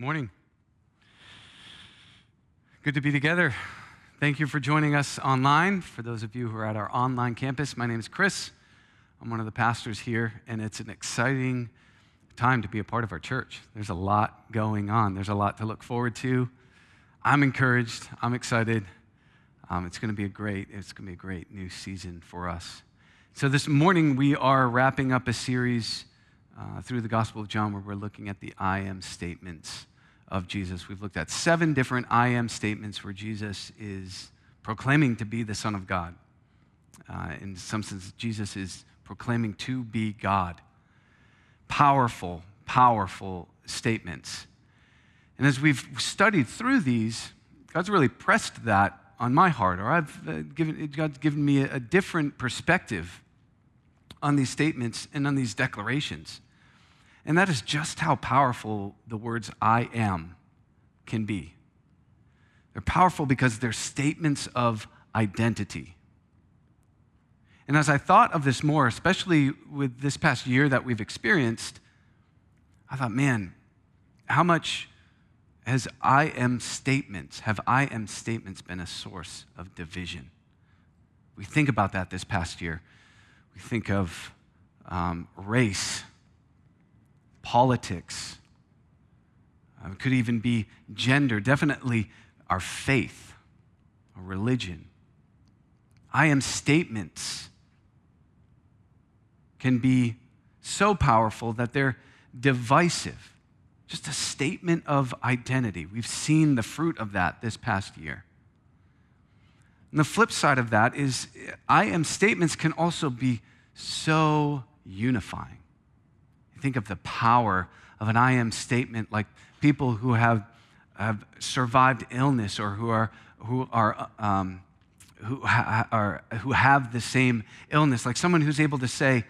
Morning. Good to be together. Thank you for joining us online. For those of you who are at our online campus, my name is Chris. I'm one of the pastors here, and it's an exciting time to be a part of our church. There's a lot going on, there's a lot to look forward to. I'm encouraged, I'm excited. Um, it's going to be a great, it's going to be a great new season for us. So this morning we are wrapping up a series uh, through the Gospel of John where we're looking at the I am statements of Jesus. We've looked at seven different I am statements where Jesus is proclaiming to be the Son of God. Uh, in some sense, Jesus is proclaiming to be God. Powerful, powerful statements. And as we've studied through these, God's really pressed that on my heart, or I've uh, given, God's given me a, a different perspective on these statements and on these declarations. And that is just how powerful the words I am can be. They're powerful because they're statements of identity. And as I thought of this more, especially with this past year that we've experienced, I thought, man, how much has I am statements, have I am statements been a source of division? We think about that this past year. We think of um, race politics. Uh, it could even be gender, definitely our faith, our religion. I am statements can be so powerful that they're divisive. Just a statement of identity. We've seen the fruit of that this past year. And the flip side of that is I am statements can also be so unifying think of the power of an I am statement, like people who have, have survived illness or who are, who are, um, who, ha- are, who have the same illness, like someone who's able to say,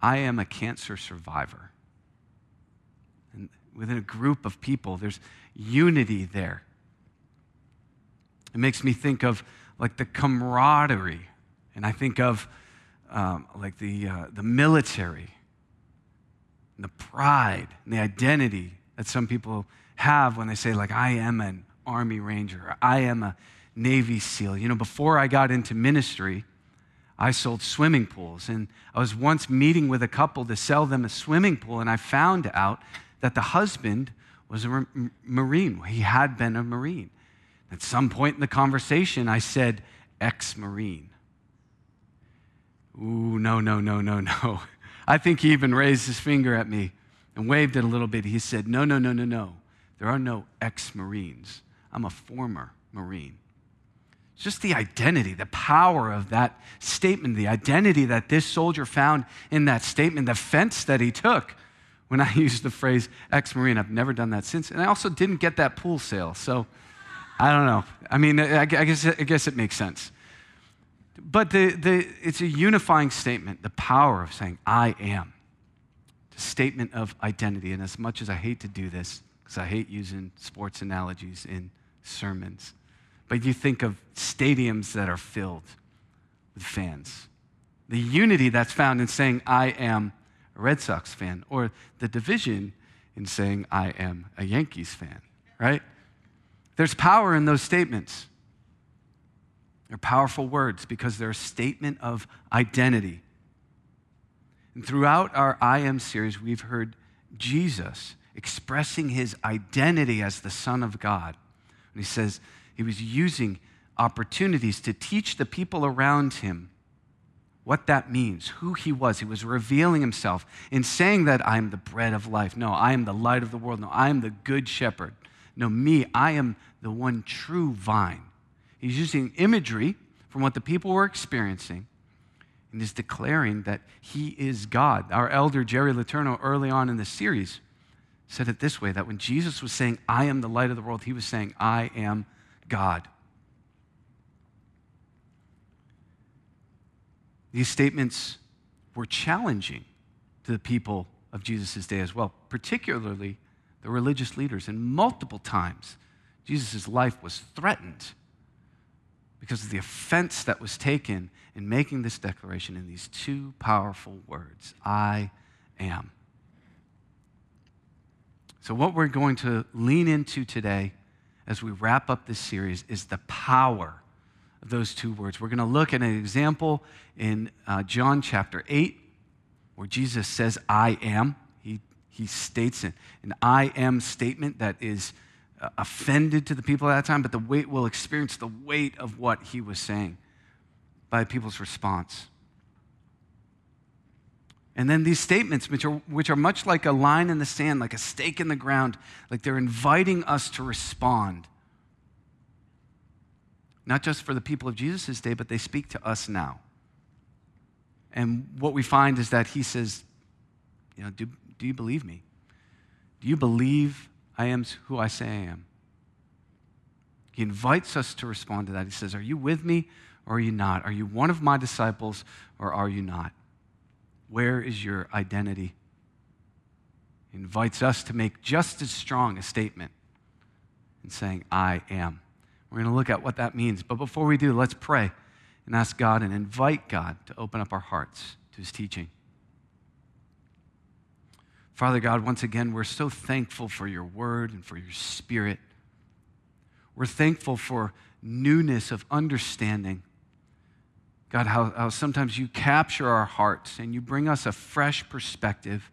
I am a cancer survivor. And within a group of people, there's unity there. It makes me think of like the camaraderie, and I think of um, like the, uh, the military and the pride and the identity that some people have when they say, like, I am an Army Ranger, I am a Navy SEAL. You know, before I got into ministry, I sold swimming pools. And I was once meeting with a couple to sell them a swimming pool, and I found out that the husband was a Marine. He had been a Marine. At some point in the conversation, I said, ex Marine. Ooh, no, no, no, no, no. I think he even raised his finger at me and waved it a little bit. He said, No, no, no, no, no. There are no ex Marines. I'm a former Marine. Just the identity, the power of that statement, the identity that this soldier found in that statement, the fence that he took when I used the phrase ex Marine. I've never done that since. And I also didn't get that pool sale. So I don't know. I mean, I guess it makes sense. But the, the, it's a unifying statement, the power of saying, I am. It's a statement of identity. And as much as I hate to do this, because I hate using sports analogies in sermons, but you think of stadiums that are filled with fans. The unity that's found in saying, I am a Red Sox fan, or the division in saying, I am a Yankees fan, right? There's power in those statements. They're powerful words because they're a statement of identity. And throughout our I Am series, we've heard Jesus expressing his identity as the Son of God. And he says he was using opportunities to teach the people around him what that means, who he was. He was revealing himself in saying that I am the bread of life. No, I am the light of the world. No, I am the good shepherd. No, me, I am the one true vine. He's using imagery from what the people were experiencing and is declaring that he is God. Our elder, Jerry Letourneau, early on in the series, said it this way that when Jesus was saying, I am the light of the world, he was saying, I am God. These statements were challenging to the people of Jesus' day as well, particularly the religious leaders. And multiple times, Jesus' life was threatened because of the offense that was taken in making this declaration in these two powerful words I am. So, what we're going to lean into today as we wrap up this series is the power of those two words. We're going to look at an example in uh, John chapter 8 where Jesus says, I am. He, he states an, an I am statement that is Uh, offended to the people at that time, but the weight will experience the weight of what he was saying by people's response. And then these statements, which are, which are much like a line in the sand, like a stake in the ground, like they're inviting us to respond. Not just for the people of Jesus' day, but they speak to us now. And what we find is that he says, you know, do, do you believe me? Do you believe I am who I say I am? He invites us to respond to that. He says, Are you with me or are you not? Are you one of my disciples or are you not? Where is your identity? He invites us to make just as strong a statement in saying, I am. We're going to look at what that means. But before we do, let's pray and ask God and invite God to open up our hearts to his teaching. Father God, once again, we're so thankful for your word and for your spirit. We're thankful for newness of understanding. God, how, how sometimes you capture our hearts and you bring us a fresh perspective.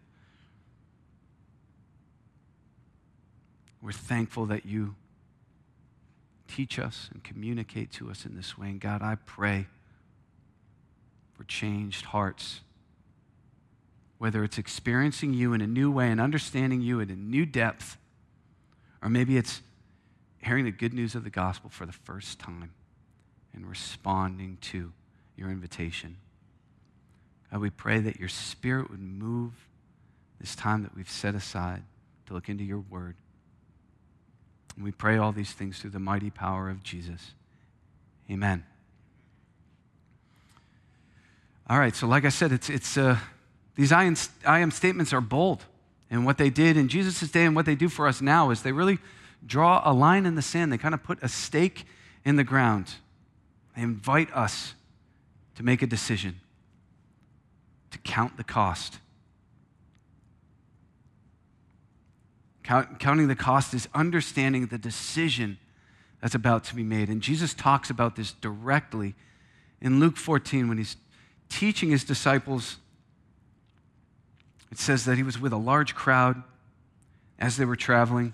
We're thankful that you teach us and communicate to us in this way. And God, I pray for changed hearts, whether it's experiencing you in a new way and understanding you in a new depth, or maybe it's hearing the good news of the gospel for the first time and responding to your invitation. God, we pray that your spirit would move this time that we've set aside to look into your word. And we pray all these things through the mighty power of Jesus. Amen. All right, so like I said, it's, it's, uh, these I am, I am statements are bold. And what they did in Jesus' day and what they do for us now is they really draw a line in the sand. They kind of put a stake in the ground. They invite us to make a decision, to count the cost. Count, counting the cost is understanding the decision that's about to be made. And Jesus talks about this directly in Luke 14 when he's teaching his disciples. It says that he was with a large crowd as they were traveling.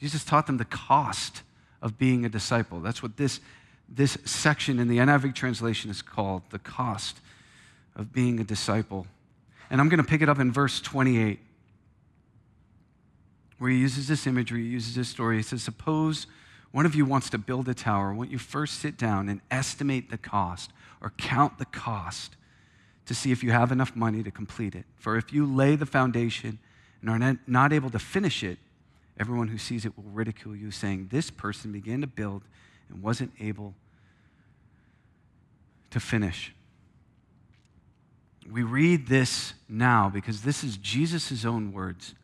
Jesus taught them the cost of being a disciple. That's what this this section in the NIV translation is called the cost of being a disciple. And I'm going to pick it up in verse 28, where he uses this imagery, he uses this story. He says, Suppose one of you wants to build a tower. Won't you first sit down and estimate the cost or count the cost to see if you have enough money to complete it? For if you lay the foundation and are not able to finish it, everyone who sees it will ridicule you, saying, This person began to build and wasn't able to finish. We read this now because this is Jesus' own words.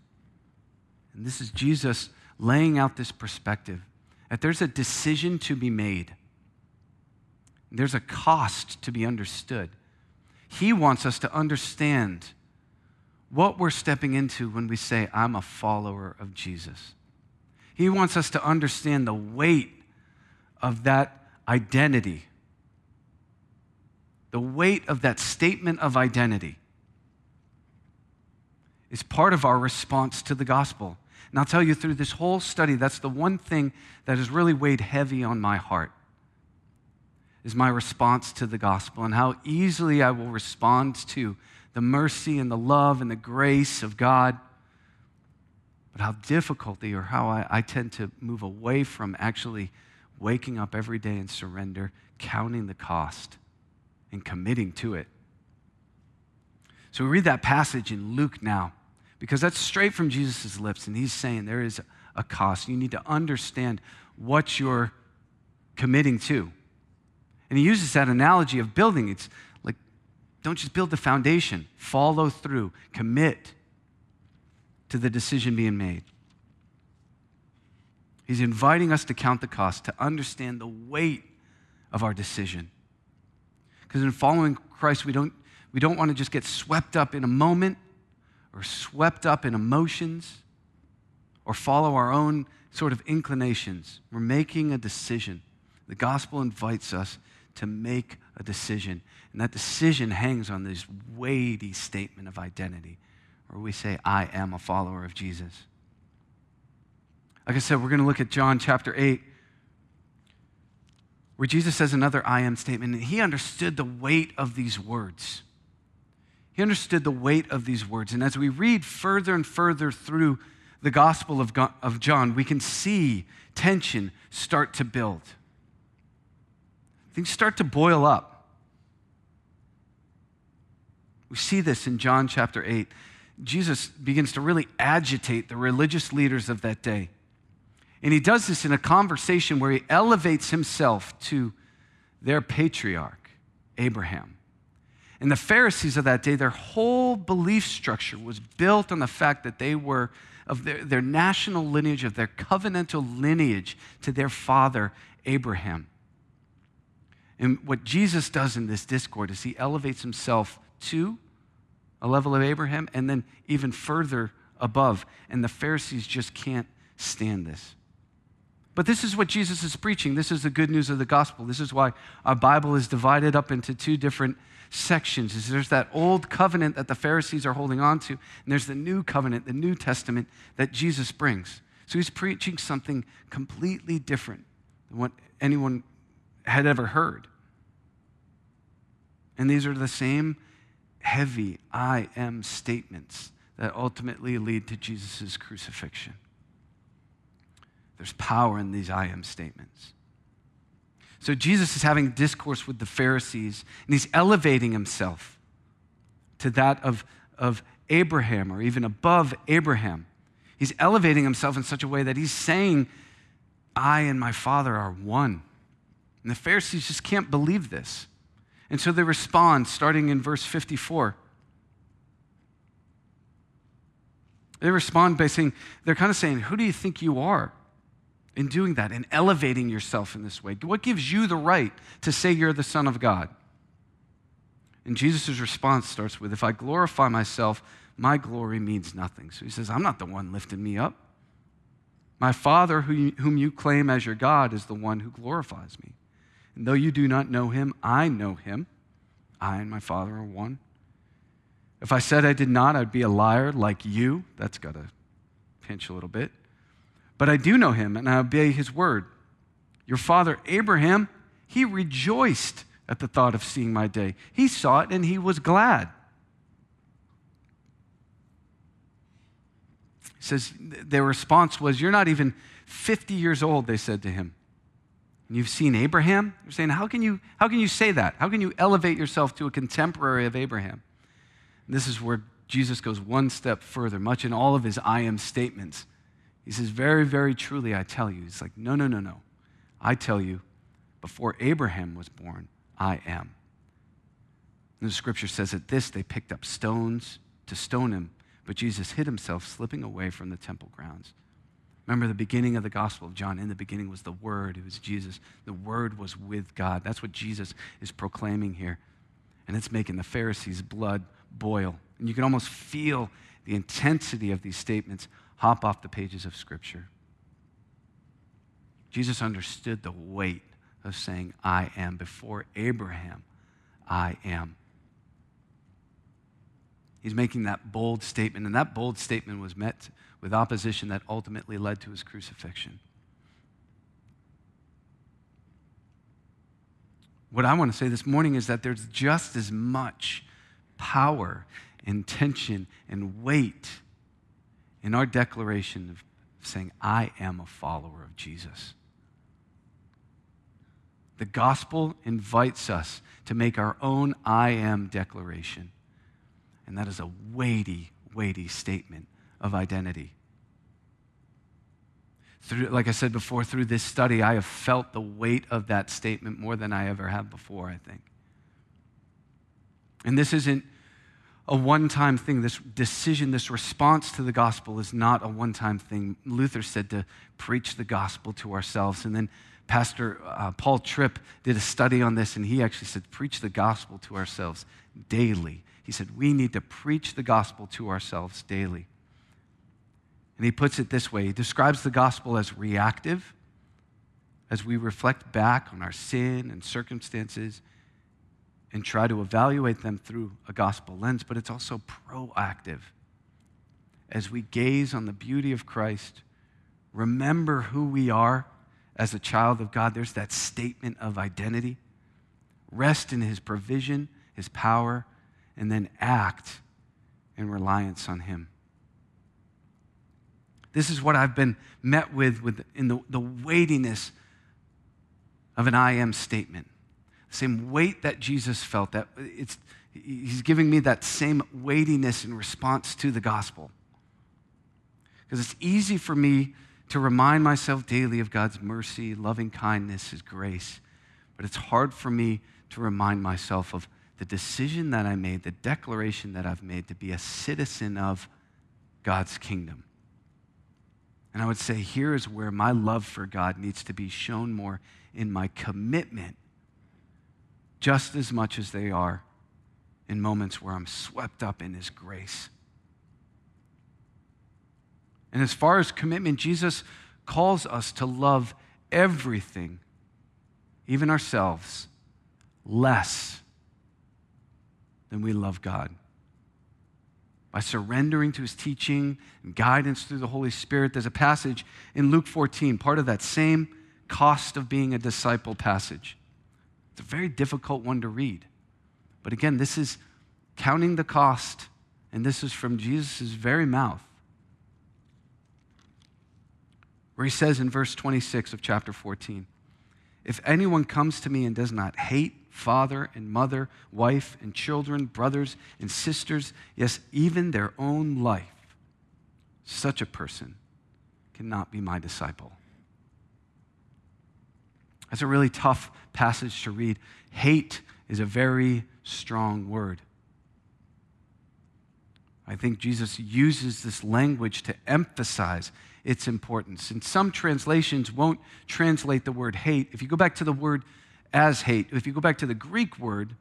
And this is Jesus laying out this perspective that there's a decision to be made, there's a cost to be understood. He wants us to understand what we're stepping into when we say, I'm a follower of Jesus. He wants us to understand the weight of that identity the weight of that statement of identity is part of our response to the gospel. And I'll tell you through this whole study, that's the one thing that has really weighed heavy on my heart is my response to the gospel and how easily I will respond to the mercy and the love and the grace of God, but how difficulty or how I, I tend to move away from actually waking up every day in surrender, counting the cost and committing to it. So we read that passage in Luke now because that's straight from Jesus' lips, and he's saying there is a cost. You need to understand what you're committing to. And he uses that analogy of building. It's like, don't just build the foundation, follow through, commit to the decision being made. He's inviting us to count the cost, to understand the weight of our decision. Because in following Christ, we don't, we don't want to just get swept up in a moment or swept up in emotions, or follow our own sort of inclinations. We're making a decision. The gospel invites us to make a decision. And that decision hangs on this weighty statement of identity, where we say, I am a follower of Jesus. Like I said, we're going to look at John chapter 8, where Jesus says another I am statement, and he understood the weight of these words. He understood the weight of these words. And as we read further and further through the Gospel of, of John, we can see tension start to build. Things start to boil up. We see this in John chapter 8. Jesus begins to really agitate the religious leaders of that day. And he does this in a conversation where he elevates himself to their patriarch, Abraham. And the Pharisees of that day, their whole belief structure was built on the fact that they were of their, their national lineage, of their covenantal lineage to their father, Abraham. And what Jesus does in this discord is he elevates himself to a level of Abraham and then even further above. And the Pharisees just can't stand this. But this is what Jesus is preaching. This is the good news of the gospel. This is why our Bible is divided up into two different sections is there's that old covenant that the Pharisees are holding on to, and there's the new covenant, the New Testament that Jesus brings. So he's preaching something completely different than what anyone had ever heard. And these are the same heavy I am statements that ultimately lead to Jesus' crucifixion. There's power in these I am statements. So Jesus is having discourse with the Pharisees, and he's elevating himself to that of, of Abraham or even above Abraham. He's elevating himself in such a way that he's saying, I and my Father are one. And the Pharisees just can't believe this. And so they respond, starting in verse 54. They respond by saying, they're kind of saying, Who do you think you are? in doing that in elevating yourself in this way? What gives you the right to say you're the Son of God? And Jesus' response starts with If I glorify myself, my glory means nothing. So he says, I'm not the one lifting me up. My Father, whom you claim as your God, is the one who glorifies me. And though you do not know him, I know him. I and my Father are one. If I said I did not, I'd be a liar like you. That's got to pinch a little bit. But I do know him, and I obey his word. Your father Abraham, he rejoiced at the thought of seeing my day. He saw it and he was glad. He says, their response was, You're not even 50 years old, they said to him. And you've seen Abraham? you're saying, how can, you, how can you say that? How can you elevate yourself to a contemporary of Abraham? And this is where Jesus goes one step further, much in all of his I am statements. He says, Very, very truly, I tell you. He's like, No, no, no, no. I tell you, before Abraham was born, I am. And the scripture says at this, they picked up stones to stone him, but Jesus hid himself, slipping away from the temple grounds. Remember the beginning of the Gospel of John. In the beginning was the Word, it was Jesus. The Word was with God. That's what Jesus is proclaiming here. And it's making the Pharisees' blood boil. And you can almost feel the intensity of these statements hop off the pages of Scripture. Jesus understood the weight of saying, I am. Before Abraham, I am. He's making that bold statement, and that bold statement was met with opposition that ultimately led to his crucifixion. What I want to say this morning is that there's just as much power and tension and weight in our declaration of saying, I am a follower of Jesus. The gospel invites us to make our own I am declaration. And that is a weighty, weighty statement of identity. Through, like I said before, through this study, I have felt the weight of that statement more than I ever have before, I think. And this isn't a one time thing. This decision, this response to the gospel is not a one time thing. Luther said to preach the gospel to ourselves. And then Pastor uh, Paul Tripp did a study on this, and he actually said, preach the gospel to ourselves daily. He said, we need to preach the gospel to ourselves daily. And he puts it this way he describes the gospel as reactive, as we reflect back on our sin and circumstances and try to evaluate them through a gospel lens, but it's also proactive. As we gaze on the beauty of Christ, remember who we are as a child of God, there's that statement of identity. Rest in his provision, his power, and then act in reliance on him. This is what I've been met with, with in the, the weightiness of an I am statement. The same weight that Jesus felt, that it's, he's giving me that same weightiness in response to the gospel. Because it's easy for me to remind myself daily of God's mercy, loving kindness, His grace. But it's hard for me to remind myself of the decision that I made, the declaration that I've made to be a citizen of God's kingdom. And I would say here is where my love for God needs to be shown more in my commitment, just as much as they are in moments where I'm swept up in His grace. And as far as commitment, Jesus calls us to love everything, even ourselves, less than we love God. By surrendering to his teaching and guidance through the Holy Spirit, there's a passage in Luke 14, part of that same cost of being a disciple passage. It's a very difficult one to read. But again, this is counting the cost, and this is from Jesus' very mouth. where he says in verse 26 of chapter 14 If anyone comes to me and does not hate father and mother, wife and children, brothers and sisters, yes, even their own life, such a person cannot be my disciple. That's a really tough passage to read. Hate is a very strong word. I think Jesus uses this language to emphasize its importance. And some translations won't translate the word hate. If you go back to the word as hate, if you go back to the Greek word,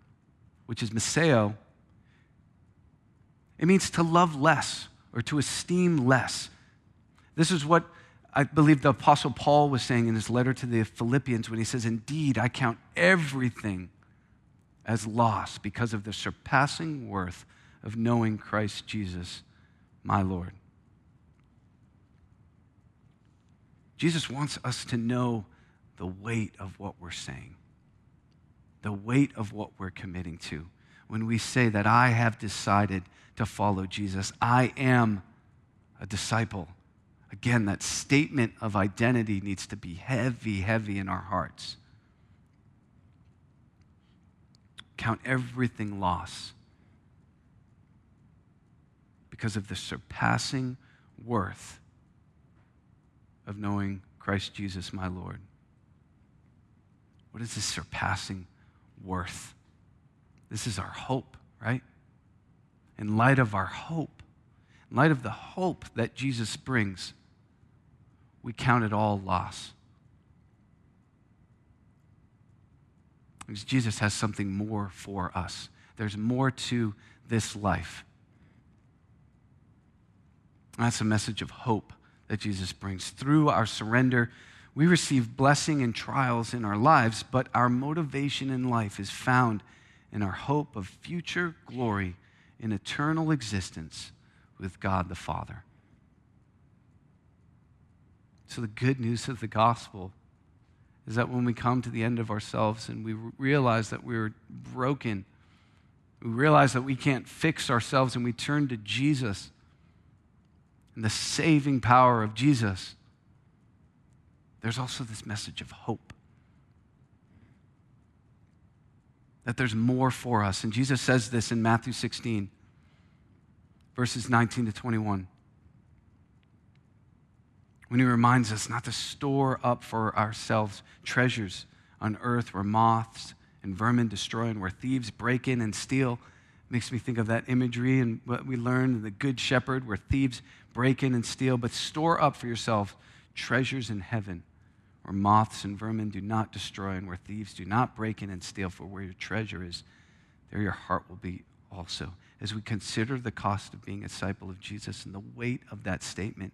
which is miseo, it means to love less or to esteem less. This is what I believe the Apostle Paul was saying in his letter to the Philippians when he says, Indeed, I count everything as loss because of the surpassing worth of knowing Christ Jesus, my Lord. Jesus wants us to know the weight of what we're saying, the weight of what we're committing to. When we say that I have decided to follow Jesus, I am a disciple. Again, that statement of identity needs to be heavy, heavy in our hearts. Count everything loss because of the surpassing worth of knowing Christ Jesus, my Lord. What is this surpassing worth? This is our hope, right? In light of our hope, in light of the hope that Jesus brings, we count it all loss. Because Jesus has something more for us. There's more to this life. That's a message of hope that Jesus brings. Through our surrender, we receive blessing and trials in our lives, but our motivation in life is found in our hope of future glory in eternal existence with God the Father. So, the good news of the gospel is that when we come to the end of ourselves and we realize that we're broken, we realize that we can't fix ourselves and we turn to Jesus and the saving power of Jesus, there's also this message of hope. That there's more for us. And Jesus says this in Matthew 16, verses 19 to 21. When he reminds us not to store up for ourselves treasures on earth where moths and vermin destroy and where thieves break in and steal. Makes me think of that imagery and what we learned in the Good Shepherd, where thieves break in and steal, but store up for yourself treasures in heaven where moths and vermin do not destroy and where thieves do not break in and steal. For where your treasure is, there your heart will be also. As we consider the cost of being a disciple of Jesus and the weight of that statement,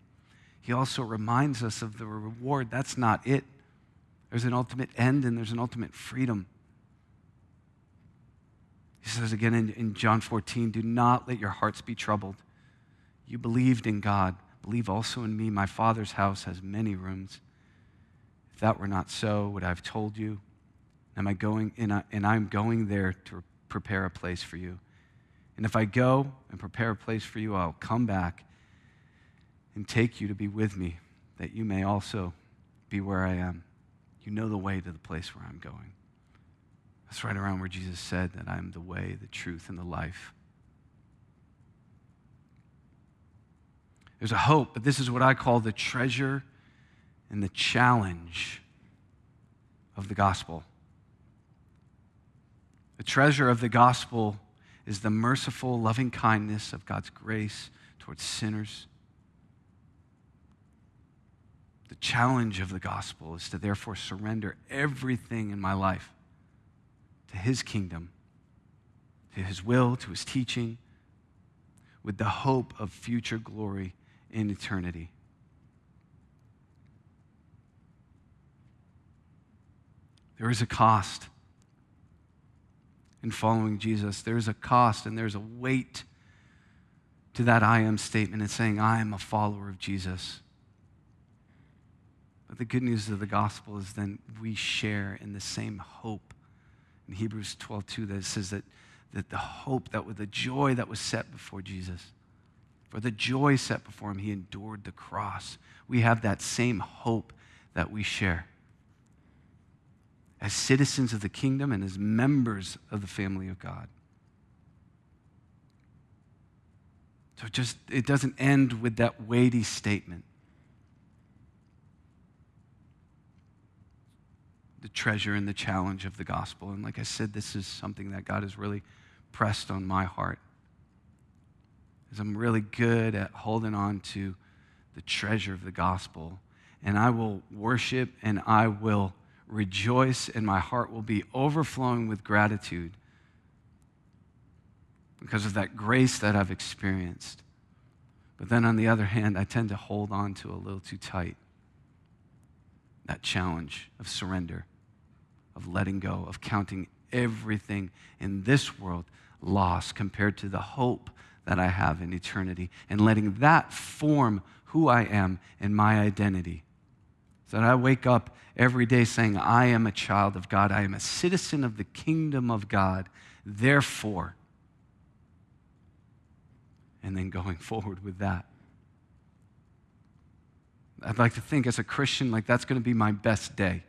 he also reminds us of the reward. That's not it. There's an ultimate end and there's an ultimate freedom. He says again in, in John 14 do not let your hearts be troubled. You believed in God, believe also in me. My Father's house has many rooms. If that were not so, would I have told you? Am I going, and, I, and I'm going there to prepare a place for you. And if I go and prepare a place for you, I'll come back and take you to be with me, that you may also be where I am. You know the way to the place where I'm going. That's right around where Jesus said that I am the way, the truth, and the life. There's a hope, but this is what I call the treasure and the challenge of the gospel. The treasure of the gospel is the merciful, loving kindness of God's grace towards sinners. The challenge of the gospel is to therefore surrender everything in my life to His kingdom, to His will, to His teaching, with the hope of future glory in eternity. There is a cost in following Jesus. There's a cost and there's a weight to that I am statement and saying, I am a follower of Jesus. But the good news of the gospel is then we share in the same hope. In Hebrews 12, 2, that says that, that the hope that was the joy that was set before Jesus, for the joy set before him, he endured the cross. We have that same hope that we share as citizens of the kingdom and as members of the family of God. So just it doesn't end with that weighty statement. The treasure and the challenge of the gospel. And like I said, this is something that God has really pressed on my heart. As I'm really good at holding on to the treasure of the gospel. And I will worship and I will rejoice, and my heart will be overflowing with gratitude because of that grace that I've experienced. But then on the other hand, I tend to hold on to a little too tight that challenge of surrender, of letting go, of counting everything in this world lost compared to the hope that I have in eternity and letting that form who I am and my identity. So that I wake up every day saying, I am a child of God. I am a citizen of the kingdom of God. Therefore, and then going forward with that. I'd like to think as a Christian, like that's going to be my best day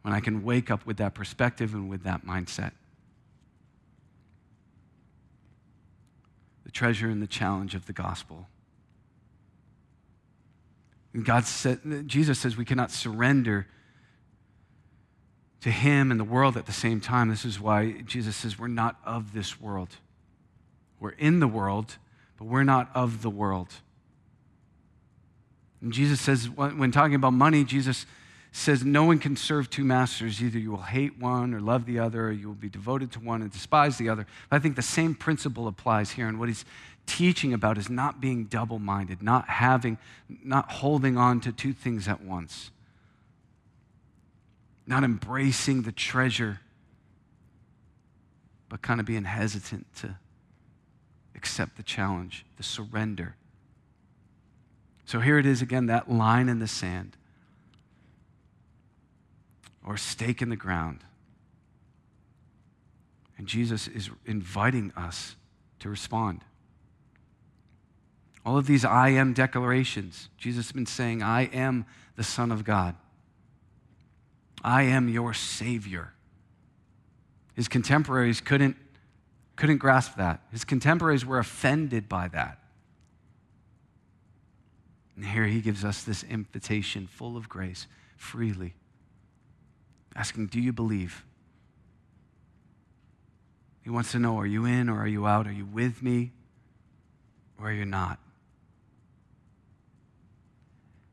when I can wake up with that perspective and with that mindset. The treasure and the challenge of the gospel. And God said, Jesus says we cannot surrender to Him and the world at the same time. This is why Jesus says we're not of this world. We're in the world, but we're not of the world. And Jesus says, when talking about money, Jesus says, No one can serve two masters. Either you will hate one or love the other, or you will be devoted to one and despise the other. But I think the same principle applies here. And what he's teaching about is not being double minded, not having, not holding on to two things at once, not embracing the treasure, but kind of being hesitant to accept the challenge, the surrender. So here it is again, that line in the sand or stake in the ground. And Jesus is inviting us to respond. All of these I am declarations, Jesus has been saying, I am the Son of God. I am your Savior. His contemporaries couldn't, couldn't grasp that. His contemporaries were offended by that. And here he gives us this invitation full of grace, freely, asking, Do you believe? He wants to know, Are you in or are you out? Are you with me or are you not?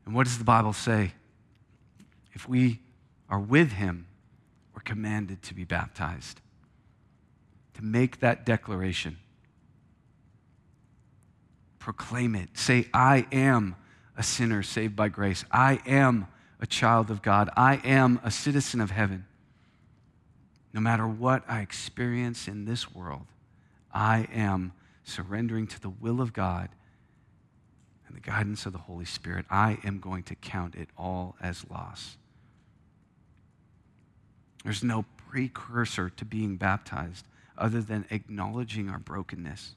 And what does the Bible say? If we are with him, we're commanded to be baptized, to make that declaration. Proclaim it. Say, I am a sinner saved by grace. I am a child of God. I am a citizen of heaven. No matter what I experience in this world, I am surrendering to the will of God and the guidance of the Holy Spirit. I am going to count it all as loss. There's no precursor to being baptized other than acknowledging our brokenness,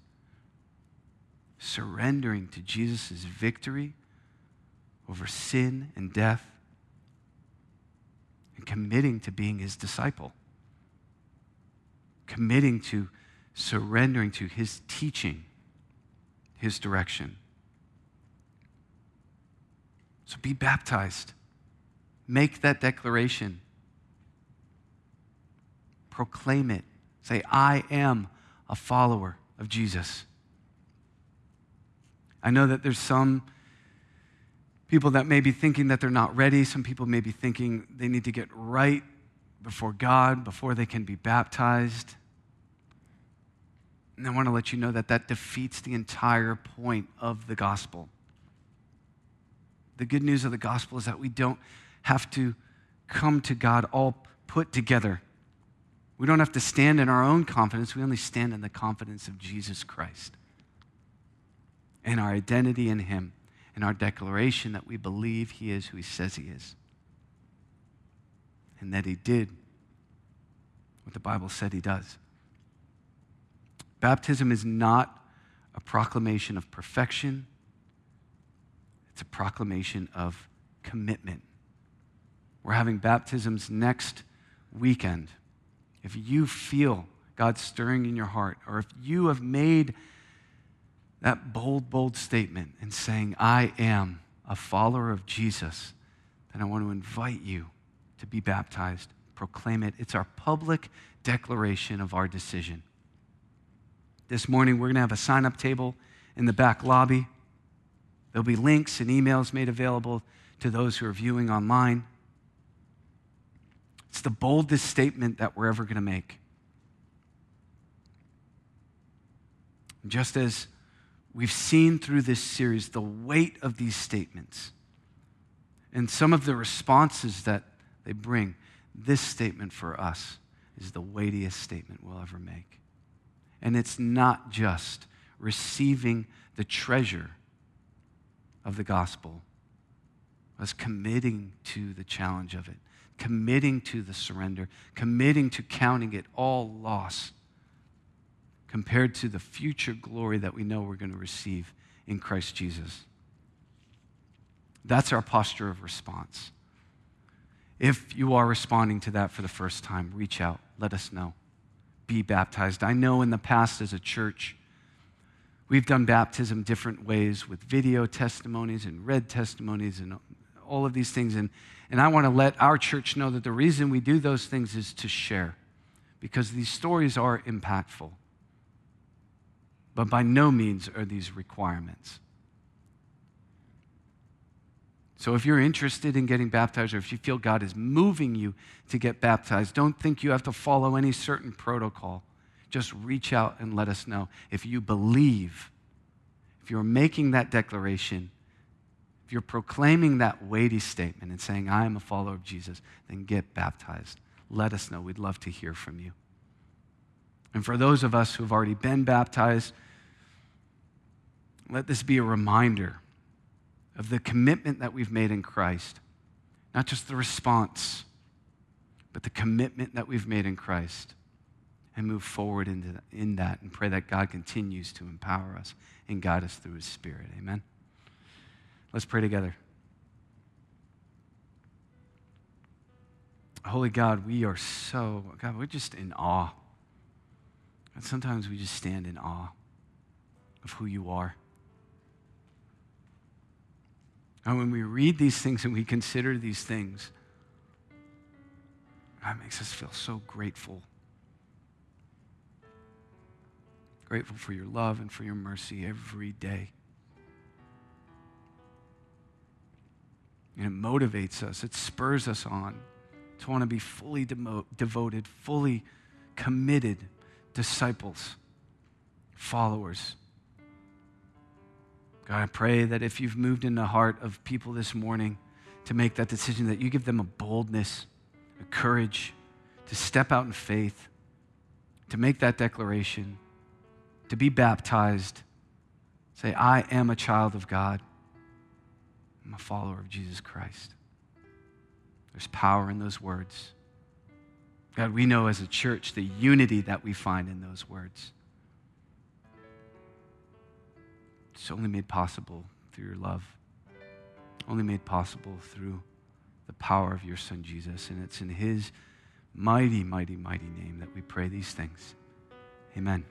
surrendering to Jesus' victory over sin and death, and committing to being his disciple, committing to surrendering to his teaching, his direction. So be baptized. Make that declaration. Proclaim it. Say, I am a follower of Jesus. I know that there's some people that may be thinking that they're not ready. Some people may be thinking they need to get right before God before they can be baptized. And I want to let you know that that defeats the entire point of the gospel. The good news of the gospel is that we don't have to come to God all put together. We don't have to stand in our own confidence. We only stand in the confidence of Jesus Christ and our identity in Him and our declaration that we believe He is who He says He is and that He did what the Bible said He does. Baptism is not a proclamation of perfection, it's a proclamation of commitment. We're having baptisms next weekend. If you feel God stirring in your heart, or if you have made that bold, bold statement and saying, I am a follower of Jesus, then I want to invite you to be baptized. Proclaim it. It's our public declaration of our decision. This morning, we're going to have a sign up table in the back lobby. There'll be links and emails made available to those who are viewing online. It's the boldest statement that we're ever going to make. Just as we've seen through this series the weight of these statements and some of the responses that they bring, this statement for us is the weightiest statement we'll ever make. And it's not just receiving the treasure of the gospel, as committing to the challenge of it, committing to the surrender, committing to counting it all loss compared to the future glory that we know we're going to receive in Christ Jesus. That's our posture of response. If you are responding to that for the first time, reach out, let us know. Be baptized. I know in the past as a church, we've done baptism different ways with video testimonies and read testimonies and all of these things. And, and I want to let our church know that the reason we do those things is to share because these stories are impactful but by no means are these requirements. So if you're interested in getting baptized or if you feel God is moving you to get baptized, don't think you have to follow any certain protocol. Just reach out and let us know. If you believe, if you're making that declaration, if you're proclaiming that weighty statement and saying, I am a follower of Jesus, then get baptized. Let us know. We'd love to hear from you. And for those of us who have already been baptized, let this be a reminder of the commitment that we've made in Christ. Not just the response, but the commitment that we've made in Christ. And move forward into, in that and pray that God continues to empower us and guide us through His Spirit. Amen. Let's pray together. Holy God, we are so, God, we're just in awe. And sometimes we just stand in awe of who you are. And when we read these things and we consider these things, that makes us feel so grateful. Grateful for your love and for your mercy every day. And it motivates us, it spurs us on to want to be fully devoted, fully committed disciples, followers God, I pray that if you've moved in the heart of people this morning to make that decision, that you give them a boldness, a courage to step out in faith, to make that declaration, to be baptized, say, I am a child of God. I'm a follower of Jesus Christ. There's power in those words. God, we know as a church the unity that we find in those words. It's only made possible through your love, only made possible through the power of your Son Jesus. And it's in His mighty, mighty, mighty name that we pray these things. Amen.